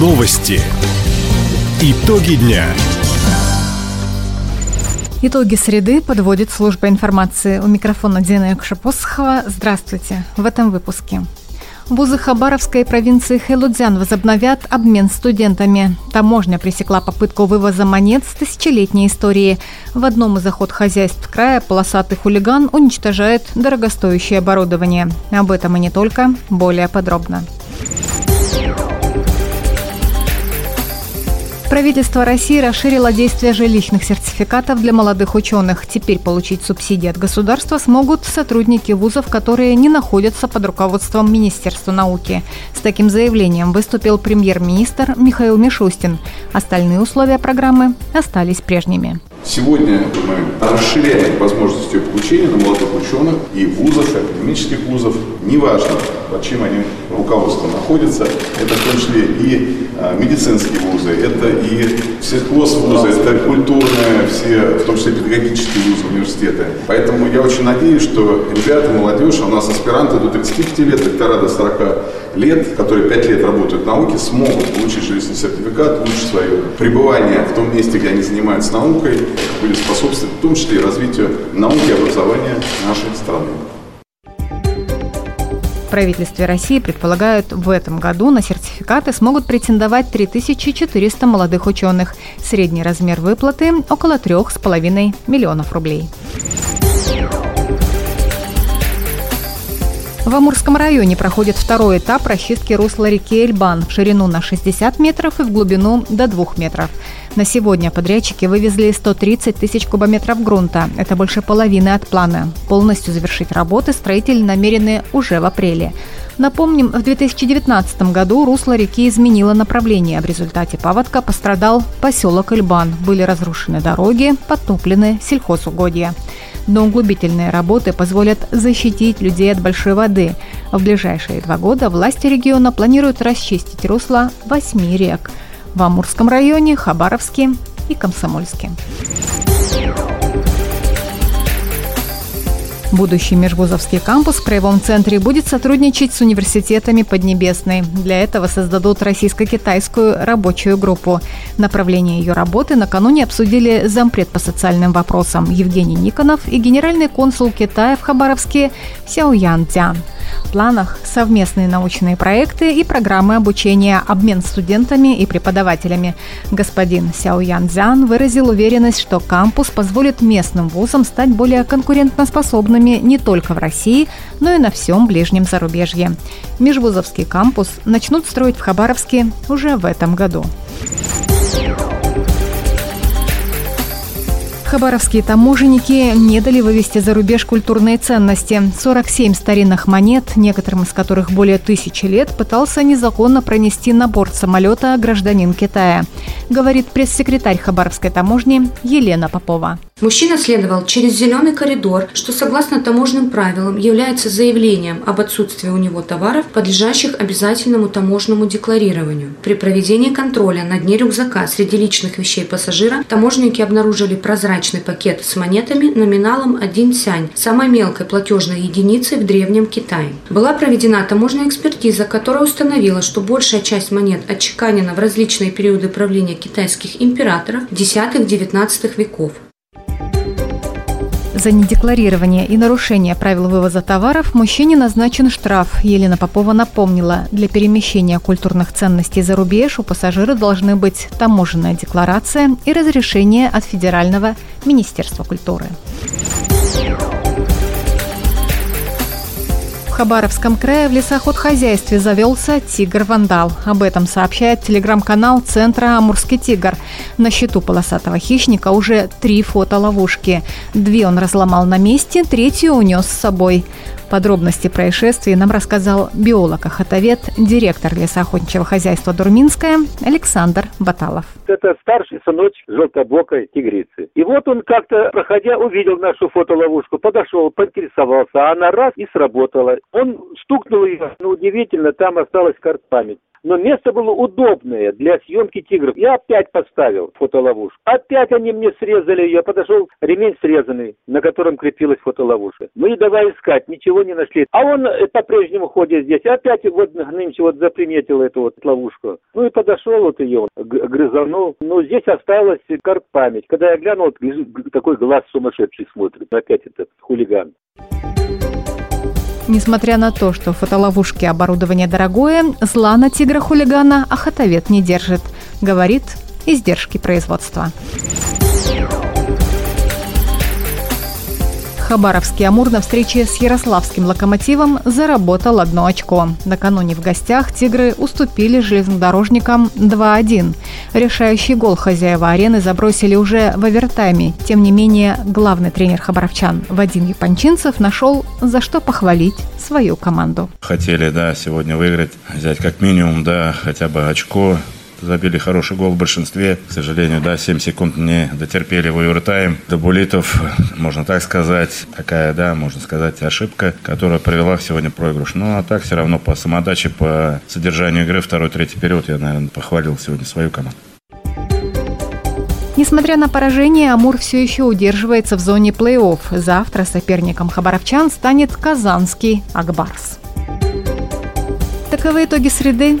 Новости. Итоги дня. Итоги среды подводит служба информации. У микрофона Дина Якшапосхова. Здравствуйте. В этом выпуске. Вузы Хабаровской провинции Хэлудзян возобновят обмен студентами. Таможня пресекла попытку вывоза монет с тысячелетней истории. В одном из охот хозяйств края полосатый хулиган уничтожает дорогостоящее оборудование. Об этом и не только. Более подробно. Правительство России расширило действие жилищных сертификатов для молодых ученых. Теперь получить субсидии от государства смогут сотрудники вузов, которые не находятся под руководством Министерства науки. С таким заявлением выступил премьер-министр Михаил Мишустин. Остальные условия программы остались прежними. Сегодня мы расширяем возможности получения на молодых ученых и вузов, и академических вузов. Неважно, под чем они руководством находятся. Это в том числе и а, медицинские вузы, это и сельхозвузы, это культурные, все, в том числе педагогические вузы, университеты. Поэтому я очень надеюсь, что ребята, молодежь, а у нас аспиранты до 35 лет, доктора до 40 лет, которые 5 лет работают в науке, смогут получить жилищный сертификат, улучшить свое пребывание в том месте, где они занимаются наукой, будет способствовать в том числе и развитию науки и образования нашей страны. В правительстве России предполагают, в этом году на сертификаты смогут претендовать 3400 молодых ученых. Средний размер выплаты – около 3,5 миллионов рублей. В Амурском районе проходит второй этап расчистки русла реки Эльбан в ширину на 60 метров и в глубину до 2 метров. На сегодня подрядчики вывезли 130 тысяч кубометров грунта. Это больше половины от плана. Полностью завершить работы строители намерены уже в апреле. Напомним, в 2019 году русло реки изменило направление. В результате паводка пострадал поселок Эльбан. Были разрушены дороги, подтоплены сельхозугодья но углубительные работы позволят защитить людей от большой воды. В ближайшие два года власти региона планируют расчистить русло восьми рек в Амурском районе, Хабаровске и Комсомольске. Будущий межвузовский кампус в Краевом центре будет сотрудничать с университетами Поднебесной. Для этого создадут российско-китайскую рабочую группу. Направление ее работы накануне обсудили зампред по социальным вопросам Евгений Никонов и генеральный консул Китая в Хабаровске Сяоян Дзян. В планах совместные научные проекты и программы обучения, обмен студентами и преподавателями. Господин Сяо Ян Цзян выразил уверенность, что кампус позволит местным вузам стать более конкурентоспособными не только в России, но и на всем ближнем зарубежье. Межвузовский кампус начнут строить в Хабаровске уже в этом году. Хабаровские таможенники не дали вывести за рубеж культурные ценности. 47 старинных монет, некоторым из которых более тысячи лет, пытался незаконно пронести на борт самолета гражданин Китая, говорит пресс-секретарь Хабаровской таможни Елена Попова. Мужчина следовал через зеленый коридор, что согласно таможенным правилам является заявлением об отсутствии у него товаров, подлежащих обязательному таможенному декларированию. При проведении контроля на дне рюкзака среди личных вещей пассажира таможенники обнаружили прозрачный пакет с монетами номиналом 1 сянь, самой мелкой платежной единицей в Древнем Китае. Была проведена таможенная экспертиза, которая установила, что большая часть монет отчеканена в различные периоды правления китайских императоров 10-19 веков. За недекларирование и нарушение правил вывоза товаров мужчине назначен штраф. Елена Попова напомнила, для перемещения культурных ценностей за рубеж у пассажира должны быть таможенная декларация и разрешение от Федерального Министерства культуры. Хабаровском крае в лесохозяйстве завелся тигр-вандал. Об этом сообщает телеграм-канал Центра «Амурский тигр». На счету полосатого хищника уже три фотоловушки. Две он разломал на месте, третью унес с собой. Подробности происшествия нам рассказал биолог-охотовед, директор лесоохотничьего хозяйства «Дурминская» Александр Баталов. Это старший сыночек желтобокой тигрицы. И вот он как-то, проходя, увидел нашу фотоловушку, подошел, поинтересовался, а она раз и сработала. Он стукнул ее, но удивительно, там осталась карт-память. Но место было удобное для съемки тигров. Я опять поставил фотоловушку. Опять они мне срезали ее. Подошел ремень срезанный, на котором крепилась фотоловушка. Мы давай искать, ничего не нашли. А он э, по-прежнему ходит здесь. Опять вот нынче вот заприметил эту вот ловушку. Ну и подошел вот ее, грызанул. Ну здесь осталась как память. Когда я глянул, вот, такой глаз сумасшедший смотрит. Опять этот хулиган. Несмотря на то, что фотоловушки оборудование дорогое, зла на тигра-хулигана охотовед не держит. Говорит, издержки производства. Хабаровский «Амур» на встрече с Ярославским «Локомотивом» заработал одно очко. Накануне в гостях «Тигры» уступили железнодорожникам 2-1. Решающий гол хозяева арены забросили уже в овертайме. Тем не менее, главный тренер хабаровчан Вадим Япончинцев нашел, за что похвалить свою команду. Хотели, да, сегодня выиграть, взять как минимум, да, хотя бы очко забили хороший гол в большинстве. К сожалению, да, 7 секунд не дотерпели в овертайм. До булитов, можно так сказать, такая, да, можно сказать, ошибка, которая привела к сегодня проигрыш. Ну, а так все равно по самодаче, по содержанию игры второй, третий период я, наверное, похвалил сегодня свою команду. Несмотря на поражение, Амур все еще удерживается в зоне плей-офф. Завтра соперником хабаровчан станет казанский Акбарс. Таковы итоги среды.